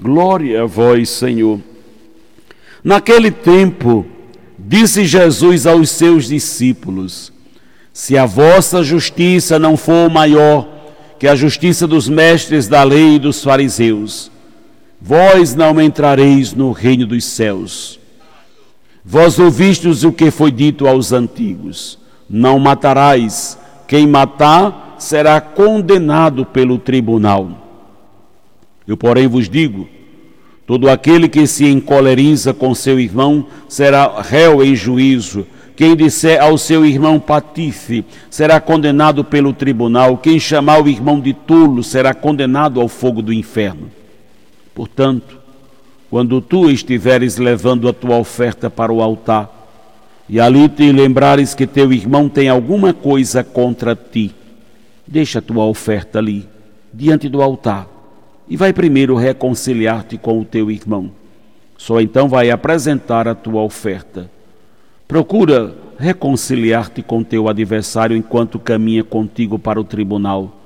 glória a vós, Senhor. Naquele tempo, disse Jesus aos seus discípulos: Se a vossa justiça não for maior que a justiça dos mestres da lei e dos fariseus, vós não entrareis no reino dos céus. Vós ouvistes o que foi dito aos antigos: Não matarás, quem matar será condenado pelo tribunal. Eu, porém, vos digo: todo aquele que se encoleriza com seu irmão será réu em juízo. Quem disser ao seu irmão patife será condenado pelo tribunal. Quem chamar o irmão de tolo será condenado ao fogo do inferno. Portanto, quando tu estiveres levando a tua oferta para o altar, e ali te lembrares que teu irmão tem alguma coisa contra ti, deixa a tua oferta ali, diante do altar, e vai primeiro reconciliar-te com o teu irmão. Só então vai apresentar a tua oferta. Procura reconciliar-te com teu adversário enquanto caminha contigo para o tribunal.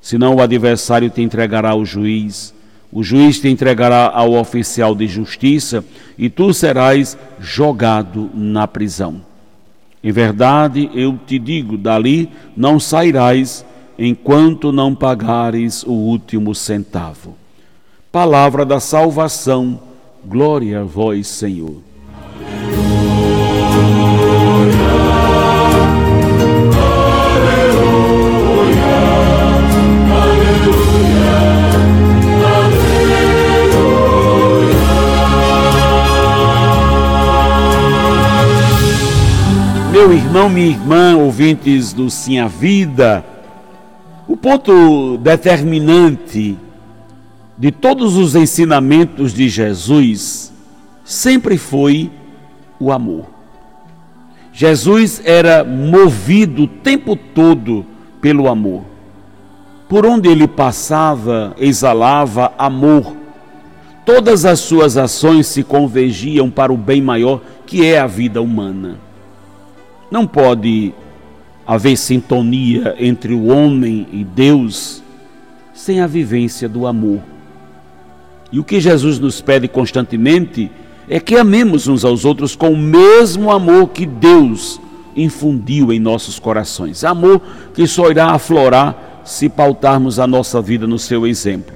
Senão o adversário te entregará ao juiz o juiz te entregará ao oficial de justiça e tu serás jogado na prisão. Em verdade, eu te digo: dali não sairás enquanto não pagares o último centavo. Palavra da salvação, glória a vós, Senhor. Meu irmão, minha irmã, ouvintes do Sim a Vida, o ponto determinante de todos os ensinamentos de Jesus sempre foi o amor. Jesus era movido o tempo todo pelo amor. Por onde ele passava, exalava amor. Todas as suas ações se convergiam para o bem maior que é a vida humana. Não pode haver sintonia entre o homem e Deus sem a vivência do amor. E o que Jesus nos pede constantemente é que amemos uns aos outros com o mesmo amor que Deus infundiu em nossos corações. Amor que só irá aflorar se pautarmos a nossa vida no seu exemplo.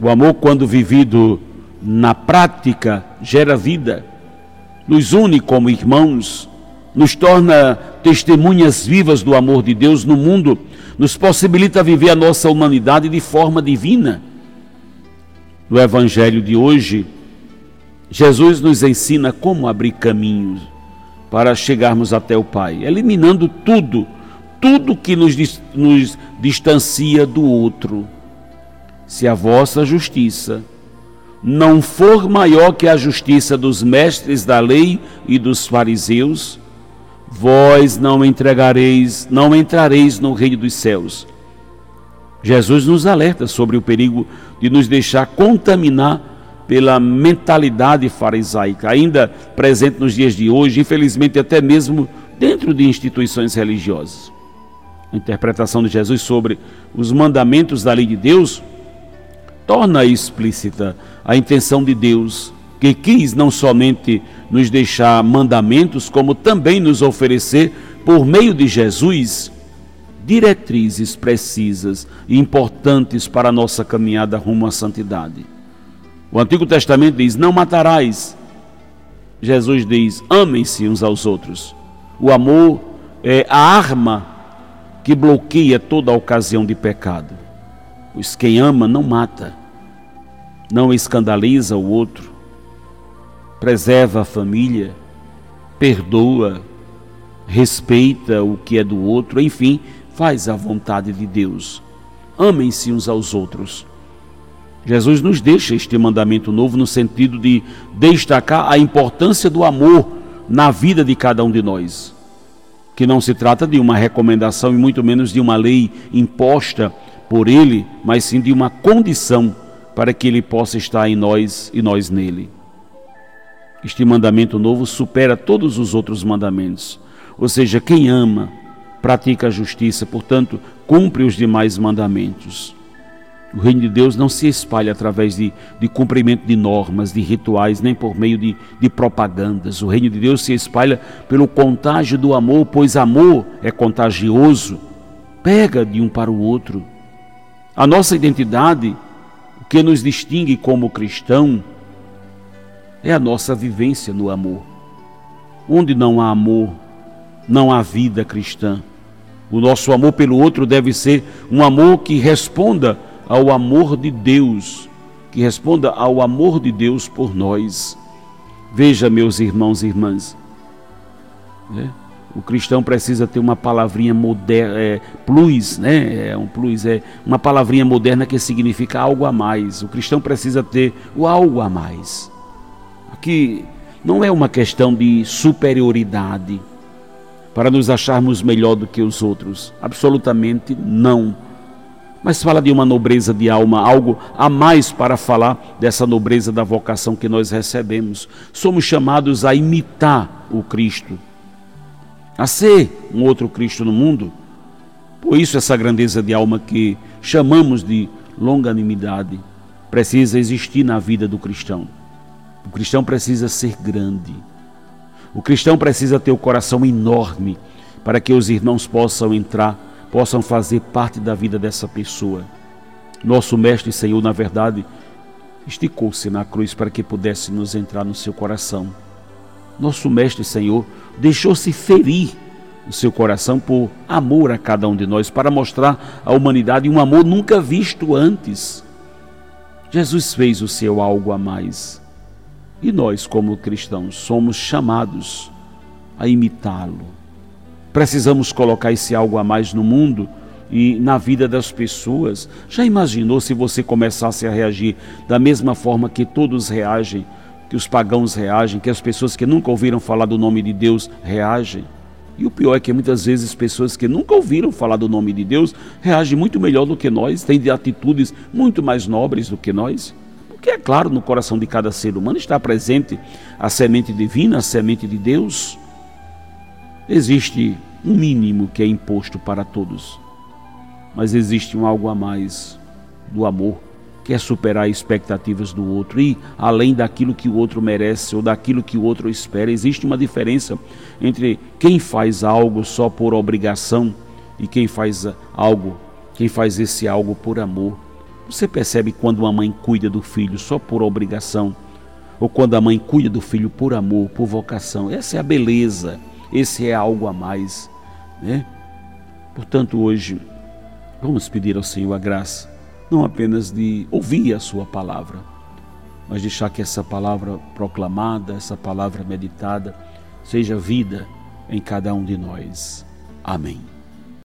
O amor, quando vivido na prática, gera vida, nos une como irmãos, nos torna testemunhas vivas do amor de Deus no mundo, nos possibilita viver a nossa humanidade de forma divina. No Evangelho de hoje, Jesus nos ensina como abrir caminhos para chegarmos até o Pai, eliminando tudo, tudo que nos, nos distancia do outro. Se a vossa justiça não for maior que a justiça dos mestres da lei e dos fariseus, vós não entregareis, não entrareis no reino dos céus. Jesus nos alerta sobre o perigo de nos deixar contaminar pela mentalidade farisaica, ainda presente nos dias de hoje, infelizmente até mesmo dentro de instituições religiosas. A interpretação de Jesus sobre os mandamentos da lei de Deus torna explícita a intenção de Deus que quis não somente nos deixar mandamentos, como também nos oferecer, por meio de Jesus, diretrizes precisas e importantes para a nossa caminhada rumo à santidade. O Antigo Testamento diz: Não matarás. Jesus diz: Amem-se uns aos outros. O amor é a arma que bloqueia toda ocasião de pecado. Pois quem ama não mata, não escandaliza o outro, preserva a família, perdoa, respeita o que é do outro, enfim, faz a vontade de Deus. Amem-se uns aos outros. Jesus nos deixa este mandamento novo no sentido de destacar a importância do amor na vida de cada um de nós. Que não se trata de uma recomendação e muito menos de uma lei imposta por ele, mas sim de uma condição para que ele possa estar em nós e nós nele. Este mandamento novo supera todos os outros mandamentos. Ou seja, quem ama, pratica a justiça, portanto, cumpre os demais mandamentos. O reino de Deus não se espalha através de, de cumprimento de normas, de rituais, nem por meio de, de propagandas. O reino de Deus se espalha pelo contágio do amor, pois amor é contagioso, pega de um para o outro. A nossa identidade, o que nos distingue como cristão, é a nossa vivência no amor. Onde não há amor, não há vida cristã. O nosso amor pelo outro deve ser um amor que responda ao amor de Deus, que responda ao amor de Deus por nós. Veja, meus irmãos e irmãs, né? o cristão precisa ter uma palavrinha moderna, é, plus, né? É um plus, é uma palavrinha moderna que significa algo a mais. O cristão precisa ter o algo a mais. Aqui não é uma questão de superioridade para nos acharmos melhor do que os outros. Absolutamente não mas fala de uma nobreza de alma, algo a mais para falar dessa nobreza da vocação que nós recebemos. Somos chamados a imitar o Cristo, a ser um outro Cristo no mundo. Por isso, essa grandeza de alma que chamamos de longanimidade precisa existir na vida do cristão. O cristão precisa ser grande. O cristão precisa ter o coração enorme para que os irmãos possam entrar possam fazer parte da vida dessa pessoa. Nosso Mestre Senhor, na verdade, esticou-se na cruz para que pudéssemos entrar no seu coração. Nosso Mestre Senhor deixou-se ferir o seu coração por amor a cada um de nós, para mostrar à humanidade um amor nunca visto antes. Jesus fez o seu algo a mais. E nós, como cristãos, somos chamados a imitá-lo Precisamos colocar esse algo a mais no mundo e na vida das pessoas. Já imaginou se você começasse a reagir da mesma forma que todos reagem, que os pagãos reagem, que as pessoas que nunca ouviram falar do nome de Deus reagem? E o pior é que muitas vezes pessoas que nunca ouviram falar do nome de Deus reagem muito melhor do que nós, têm atitudes muito mais nobres do que nós. Porque é claro, no coração de cada ser humano está presente a semente divina, a semente de Deus. Existe um mínimo que é imposto para todos, mas existe um algo a mais do amor, que é superar expectativas do outro e além daquilo que o outro merece ou daquilo que o outro espera. Existe uma diferença entre quem faz algo só por obrigação e quem faz algo, quem faz esse algo por amor. Você percebe quando uma mãe cuida do filho só por obrigação ou quando a mãe cuida do filho por amor, por vocação. Essa é a beleza esse é algo a mais, né? Portanto, hoje vamos pedir ao Senhor a graça, não apenas de ouvir a sua palavra, mas deixar que essa palavra proclamada, essa palavra meditada, seja vida em cada um de nós. Amém.